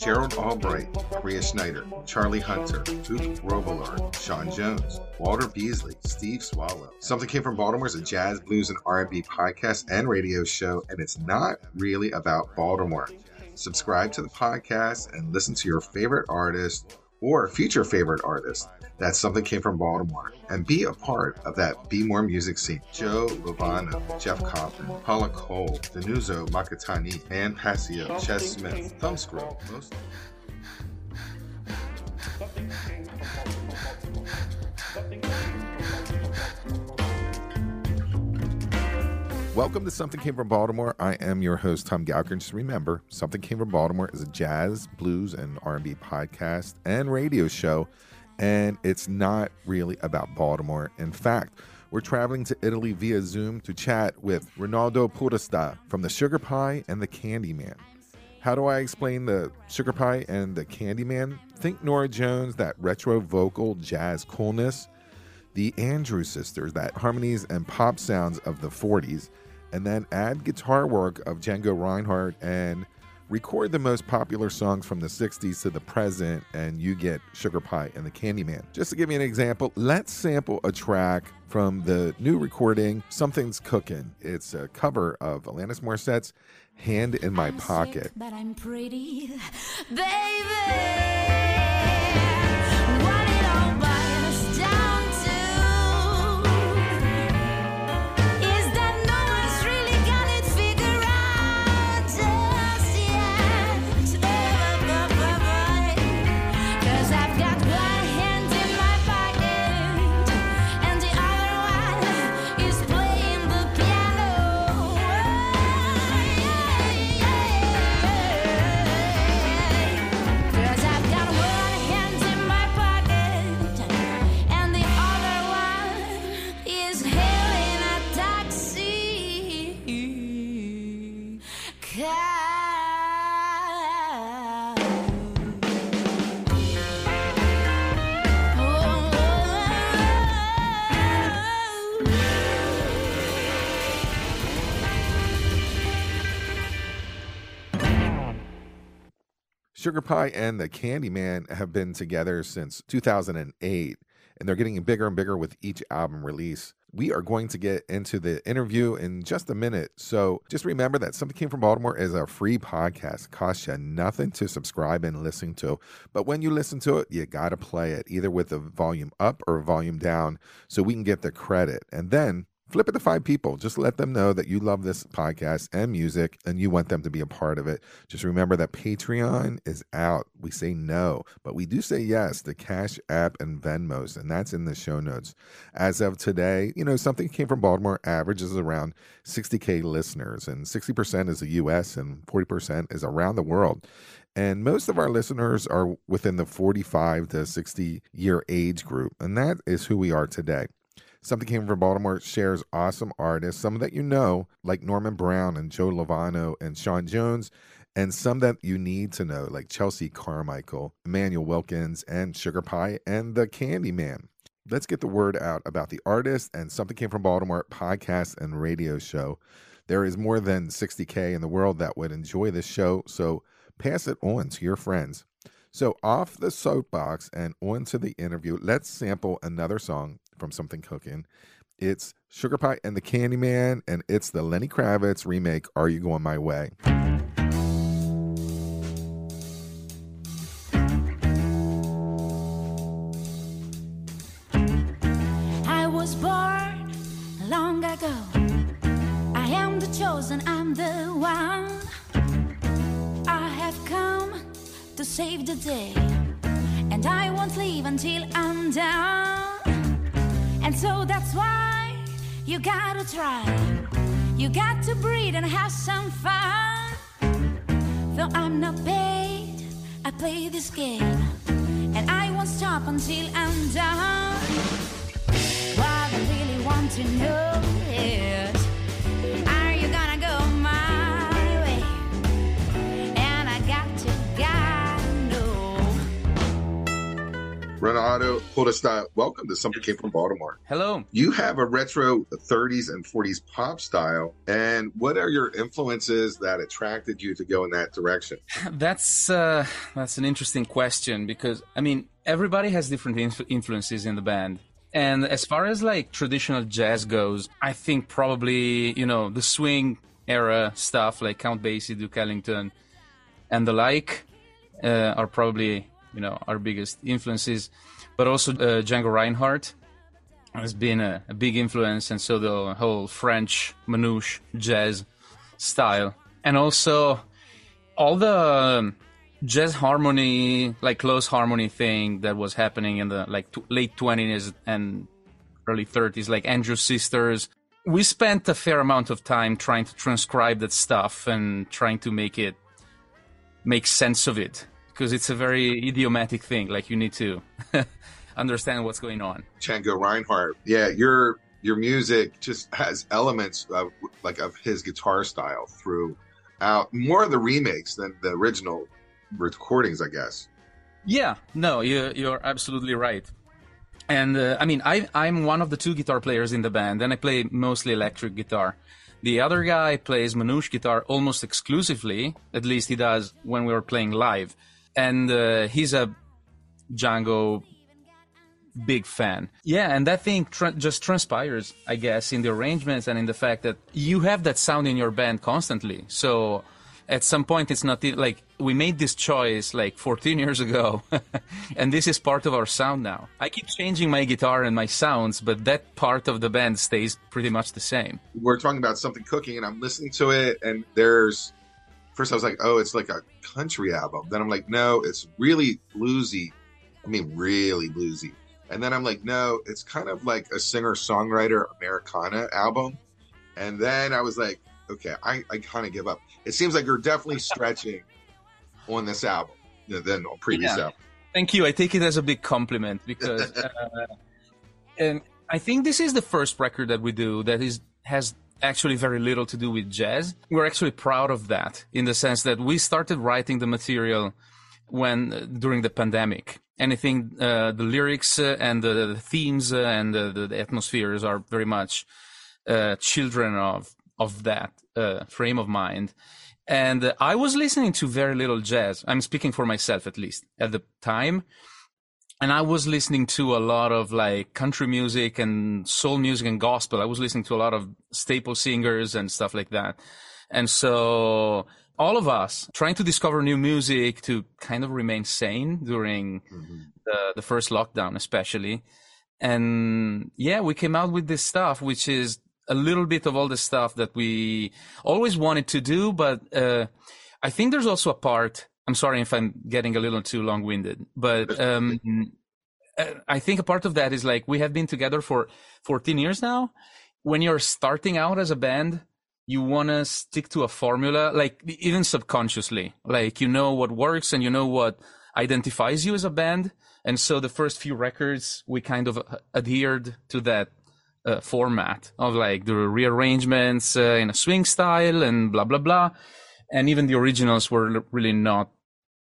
Gerald Albright, Maria Schneider, Charlie Hunter, Duke Robillard, Sean Jones, Walter Beasley, Steve Swallow. Something Came from Baltimore is a jazz, blues, and R&B podcast and radio show, and it's not really about Baltimore. Subscribe to the podcast and listen to your favorite artist or future favorite artist that something came from Baltimore and be a part of that Be More music scene. Joe Lovano, Jeff Coffin, Paula Cole, Danuzo Makatani, Man Passio, Ches Smith, Thumbscrew, most. Welcome to Something Came from Baltimore. I am your host Tom Gauker. Just remember, Something Came from Baltimore is a jazz, blues, and R&B podcast and radio show and it's not really about Baltimore. In fact, we're traveling to Italy via Zoom to chat with Renato Podestà from the Sugar Pie and the Candyman. How do I explain the Sugar Pie and the Candyman? Think Norah Jones, that retro vocal jazz coolness, the Andrews sisters, that harmonies and pop sounds of the 40s, and then add guitar work of Django Reinhardt and record the most popular songs from the 60s to the present, and you get Sugar Pie and the Candyman. Just to give you an example, let's sample a track from the new recording, Something's Cooking. It's a cover of Alanis Morissette's Hand in My I'm Pocket. Sick, Sugar Pie and the Candyman have been together since 2008, and they're getting bigger and bigger with each album release. We are going to get into the interview in just a minute. So just remember that Something Came from Baltimore is a free podcast. It costs you nothing to subscribe and listen to. But when you listen to it, you got to play it either with the volume up or volume down so we can get the credit. And then flip it to five people. Just let them know that you love this podcast and music and you want them to be a part of it. Just remember that Patreon is out. We say no, but we do say yes The Cash App and Venmos, and that's in the show notes. As of today, you know, something came from Baltimore averages around 60K listeners, and 60% is the US and 40% is around the world. And most of our listeners are within the 45 to 60 year age group, and that is who we are today. Something Came from Baltimore shares awesome artists, some that you know, like Norman Brown and Joe Lovano and Sean Jones, and some that you need to know, like Chelsea Carmichael, Immanuel Wilkins, and Sugar Pie, and the Candyman. Let's get the word out about the artist and Something Came from Baltimore podcast and radio show. There is more than 60K in the world that would enjoy this show, so pass it on to your friends. So, off the soapbox and on to the interview, let's sample another song from Something Cooking. It's Sugar Pie and the Candyman, and it's the Lenny Kravitz remake, Are You Going My Way? I was born long ago. I am the chosen, I'm the one. I have come to save the day, and I won't leave until I'm done. And so that's why you gotta try. You got to breathe and have some fun. Though I'm not paid, I play this game. And I won't stop until I'm done. What I really want to know Renato Podesta, welcome to Something Came from Baltimore. Hello. You have a retro 30s and 40s pop style. And what are your influences that attracted you to go in that direction? That's uh, that's an interesting question because I mean everybody has different inf- influences in the band. And as far as like traditional jazz goes, I think probably you know the swing era stuff like Count Basie, Duke Ellington, and the like uh, are probably you know our biggest influences. But also uh, Django Reinhardt has been a, a, big influence, and so the whole French manouche jazz style, and also all the um, jazz harmony, like close harmony thing that was happening in the like t- late twenties and early thirties, like Andrews Sisters. We spent a fair amount of time trying to transcribe that stuff and trying to make it make sense of it because it's a very idiomatic thing. Like you need to understand what's going on. Django Reinhardt, yeah, your your music just has elements of like of his guitar style throughout more of the remakes than the original recordings, I guess. Yeah, no, you you're absolutely right. And uh, I mean, I I'm one of the two guitar players in the band, and I play mostly electric guitar. The other guy plays manouche guitar almost exclusively, at least he does when we were playing live and uh, he's a Django big fan. Yeah, and that thing tra- just transpires, I guess, in the arrangements and in the fact that you have that sound in your band constantly. So at some point, it's not like we made this choice like 14 years ago, and this is part of our sound now. I keep changing my guitar and my sounds, but that part of the band stays pretty much the same. We're talking about something cooking, and I'm listening to it, and there's first I was like, oh, it's like a country album. Then I'm like, no, it's really bluesy. I mean, really bluesy. And then I'm like, no, it's kind of like a singer songwriter Americana album. And then I was like, okay, I, I kind of give up. It seems like you're definitely stretching on this album than on previous yeah. album. Thank you. I take it as a big compliment because, uh, and I think this is the first record that we do that is has actually very little to do with jazz. We're actually proud of that in the sense that we started writing the material when uh, during the pandemic. Anything, uh, the lyrics uh, and the, the themes uh, and the, the, atmospheres are very much children of of that frame of mind. And I was listening to very little jazz. I'm speaking for myself, at least at the time and I was listening to a lot of like country music and soul music and gospel. I was listening to a lot of staple singers and stuff like that. And so all of us trying to discover new music to kind of remain sane during mm-hmm. the, the first lockdown, especially. And yeah, we came out with this stuff, which is a little bit of all the stuff that we always wanted to do. But, uh, I think there's also a part I'm sorry if I'm getting a little too long winded, but um, I think a part of that is like we have been together for 14 years now. When you're starting out as a band, you want to stick to a formula, like even subconsciously, like you know what works and you know what identifies you as a band. And so the first few records, we kind of adhered to that uh, format of like the rearrangements uh, in a swing style and blah, blah, blah. And even the originals were really not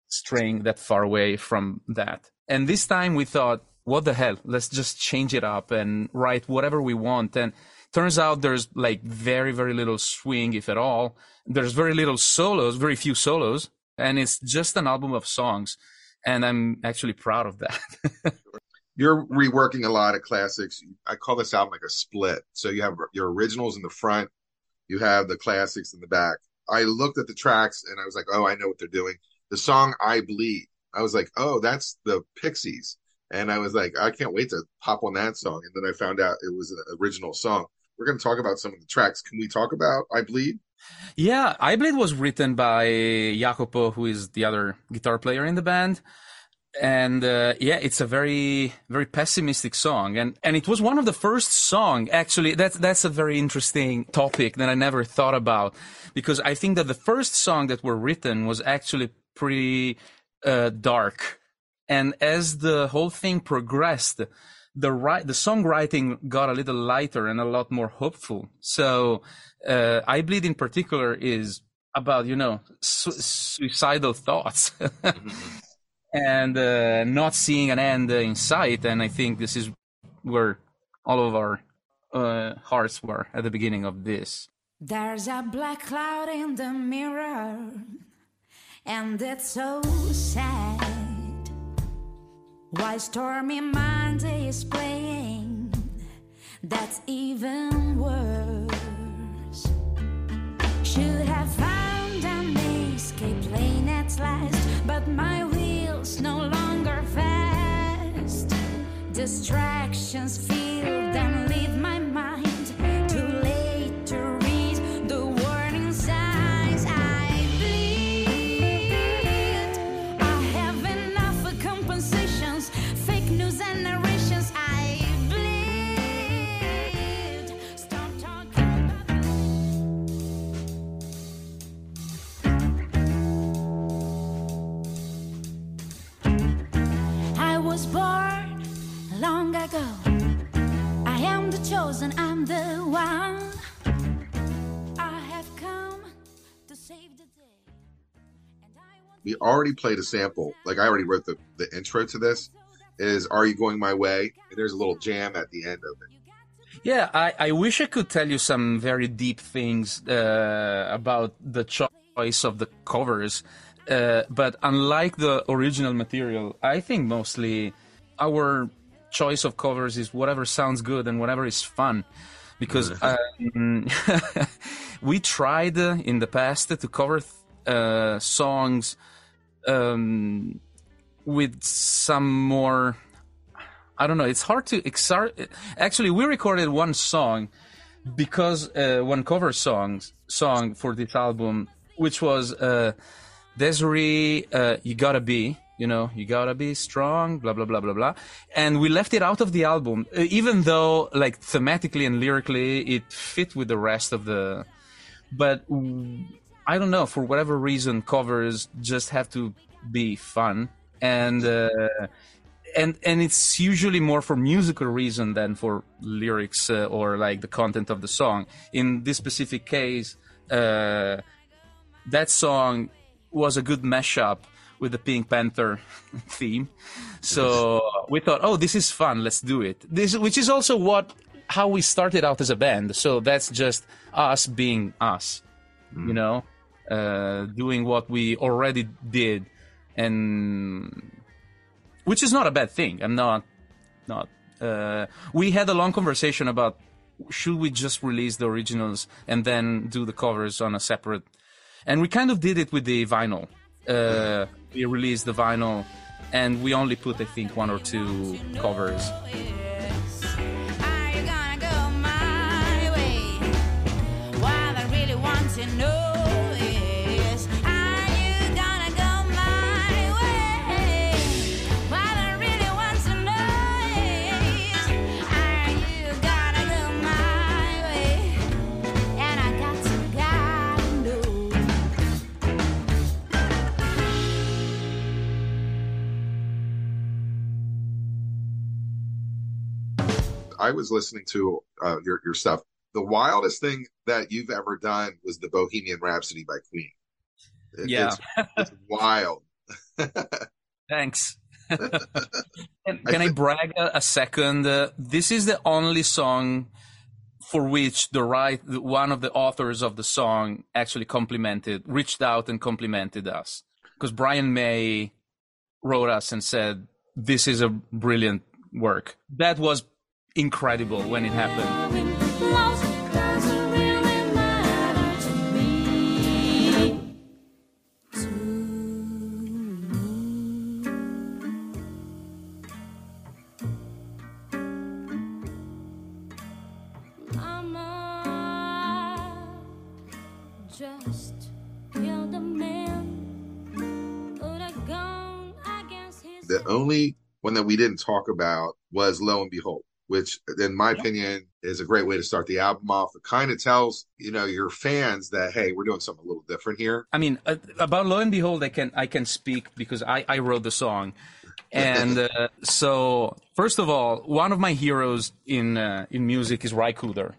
straying that far away from that. And this time we thought, what the hell? Let's just change it up and write whatever we want. And turns out there's like very, very little swing, if at all. There's very little solos, very few solos. And it's just an album of songs. And I'm actually proud of that. You're reworking a lot of classics. I call this album like a split. So you have your originals in the front, you have the classics in the back. I looked at the tracks and I was like, oh, I know what they're doing the song I Bleed. I was like, oh, that's the Pixies. And I was like, I can't wait to pop on that song. And then I found out it was an original song. We're going to talk about some of the tracks. Can we talk about I Bleed? Yeah, I Bleed was written by Jacopo, who is the other guitar player in the band. And uh, yeah, it's a very, very pessimistic song, and and it was one of the first song. Actually, that's that's a very interesting topic that I never thought about, because I think that the first song that were written was actually pretty uh, dark. And as the whole thing progressed, the right the songwriting got a little lighter and a lot more hopeful. So uh, I bleed in particular is about you know su- suicidal thoughts. and uh, not seeing an end in sight. And I think this is where all of our uh, hearts were at the beginning of this. There's a black cloud in the mirror, and it's so sad. Why Stormy Monday is playing, that's even worse. Should have found an escape lane at last, but my Distractions fill and We already played a sample. Like I already wrote the, the intro to this. Is Are You Going My Way? And there's a little jam at the end of it. Yeah, I, I wish I could tell you some very deep things uh, about the choice of the covers. Uh, but unlike the original material, I think mostly our choice of covers is whatever sounds good and whatever is fun. Because um, we tried uh, in the past to cover uh, songs um, with some more I don't know. It's hard to exar- actually. We recorded one song because uh, one cover song song for this album, which was uh, Des'ree. Uh, you gotta be, you know, you gotta be strong. Blah blah blah blah blah. And we left it out of the album, uh, even though like thematically and lyrically it fit with the rest of the. But mm, I don't know. For whatever reason, covers just have to be fun and. Uh, and and it's usually more for musical reason than for lyrics uh, or like the content of the song. In this specific case, uh, that song was a good mashup with the Pink Panther theme. So we thought, oh, this is fun. Let's do it. This, which is also what how we started out as a band. So that's just us being us, you know, uh, doing what we already did, and which is not a bad thing. I'm not, not. Uh, we had a long conversation about should we just release the originals and then do the covers on a separate, and we kind of did it with the vinyl. Uh, we released the vinyl, and we only put I think one or two covers. I was listening to uh, your your stuff. The wildest thing that you've ever done was the Bohemian Rhapsody by Queen. It- Yeah. it's, it's wild. Thanks. can, can I brag a, a second? Uh, this is the only song for which the right the- one of the authors of the song actually complimented, reached out and complimented us because Brian May wrote us and said this is a brilliant work. That was incredible when it happened. The only one that we didn't talk about was Lo and Behold, which, in my opinion, is a great way to start the album off. It kind of tells you know your fans that hey, we're doing something a little different here. I mean, uh, about Lo and Behold, I can I can speak because I I wrote the song, and uh, so first of all, one of my heroes in uh, in music is Ry Cooder,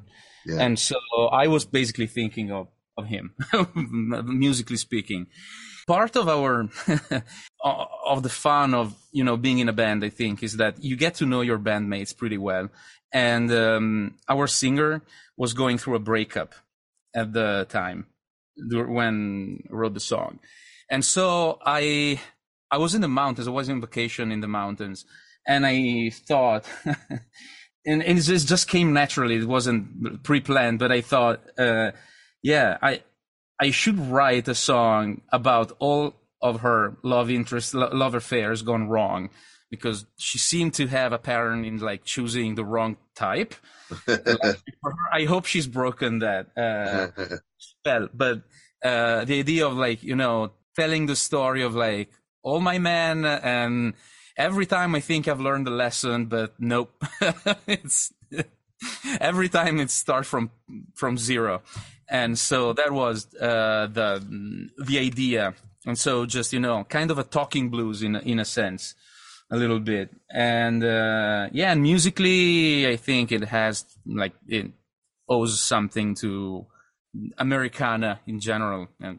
Yeah. and so I was basically thinking of of him, musically speaking. part of our of the fun of you know being in a band i think is that you get to know your bandmates pretty well. And um, our singer was going through a breakup at the time when I wrote the song. And so i i was in the mountains. I was in vacation in the mountains. And i thought and, and it just, just came naturally. It wasn't pre-planned but i thought uh, yeah i I should write a song about all of her love interest, lo- love affairs gone wrong because she seemed to have a pattern in like choosing the wrong type. I hope she's broken that uh, spell. But uh, the idea of like you know telling the story of like all my men and every time I think I've learned a lesson, but nope, it's every time it starts from from zero and so that was uh, the the idea and so just you know kind of a talking blues in in a sense a little bit. And uh, yeah and musically i think it has like it owes something to americana in general and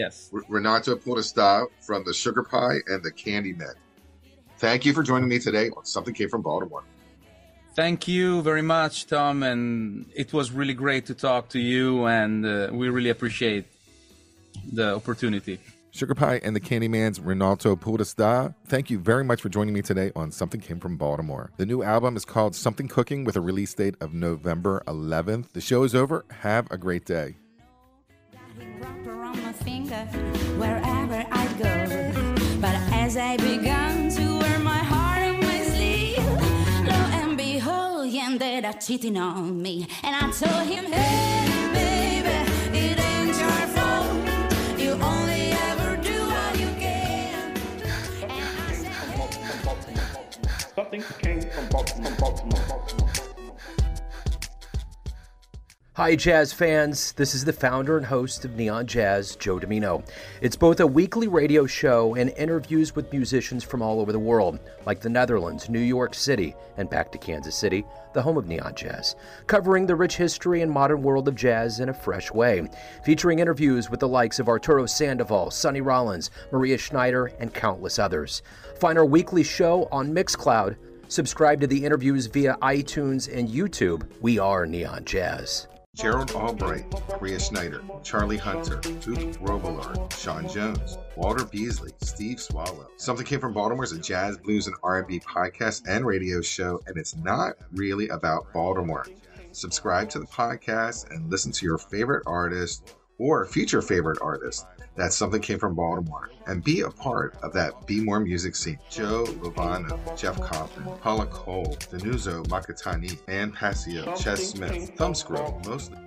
Yes. Renato Podestà from the Sugar Pie and the Candy Men. Thank you for joining me today on Something Came from Baltimore. Thank you very much, Tom. And it was really great to talk to you, and uh, we really appreciate the opportunity. Sugar Pie and the Candyman's Renato Podestà. Thank you very much for joining me today on Something Came from Baltimore. The new album is called Something Cooking with a release date of November 11th. The show is over. Have a great day wherever I go. But as I began to wear my heart on my sleeve, lo and behold, he ended up cheating on me. And I told him, hey, baby, it ain't your fault. You only ever do what you can. Something came from Baltimore. Baltimore. Hi, jazz fans. This is the founder and host of Neon Jazz, Joe Dimino. It's both a weekly radio show and interviews with musicians from all over the world, like the Netherlands, New York City, and back to Kansas City, the home of Neon Jazz, covering the rich history and modern world of jazz in a fresh way, featuring interviews with the likes of Arturo Sandoval, Sonny Rollins, Maria Schneider, and countless others. Find our weekly show on Mixcloud. Subscribe to the interviews via iTunes and YouTube. We are Neon Jazz. Gerald Albright, Maria Schneider, Charlie Hunter, Duke Robillard, Sean Jones, Walter Beasley, Steve Swallow. Something Came from Baltimore is a jazz, blues, and R&B podcast and radio show, and it's not really about Baltimore. Subscribe to the podcast and listen to your favorite artist or future favorite artist that something came from Baltimore and be a part of that Be More music scene. Joe Lovano, Jeff Coffin, Paula Cole, Danuzo Makatani, Ann Passio, Ches Smith, Thumbscrew, mostly.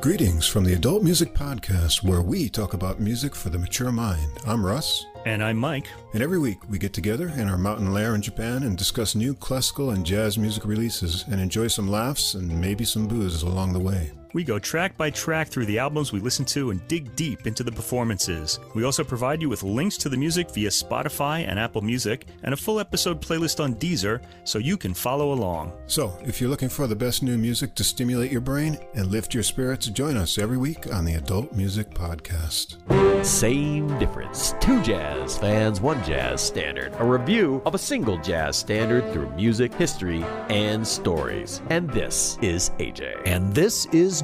Greetings from the Adult Music Podcast, where we talk about music for the mature mind. I'm Russ. And I'm Mike. And every week we get together in our mountain lair in Japan and discuss new classical and jazz music releases and enjoy some laughs and maybe some booze along the way. We go track by track through the albums we listen to and dig deep into the performances. We also provide you with links to the music via Spotify and Apple Music and a full episode playlist on Deezer so you can follow along. So, if you're looking for the best new music to stimulate your brain and lift your spirits, join us every week on the Adult Music Podcast. Same difference. Two jazz fans, one jazz standard. A review of a single jazz standard through music, history, and stories. And this is AJ. And this is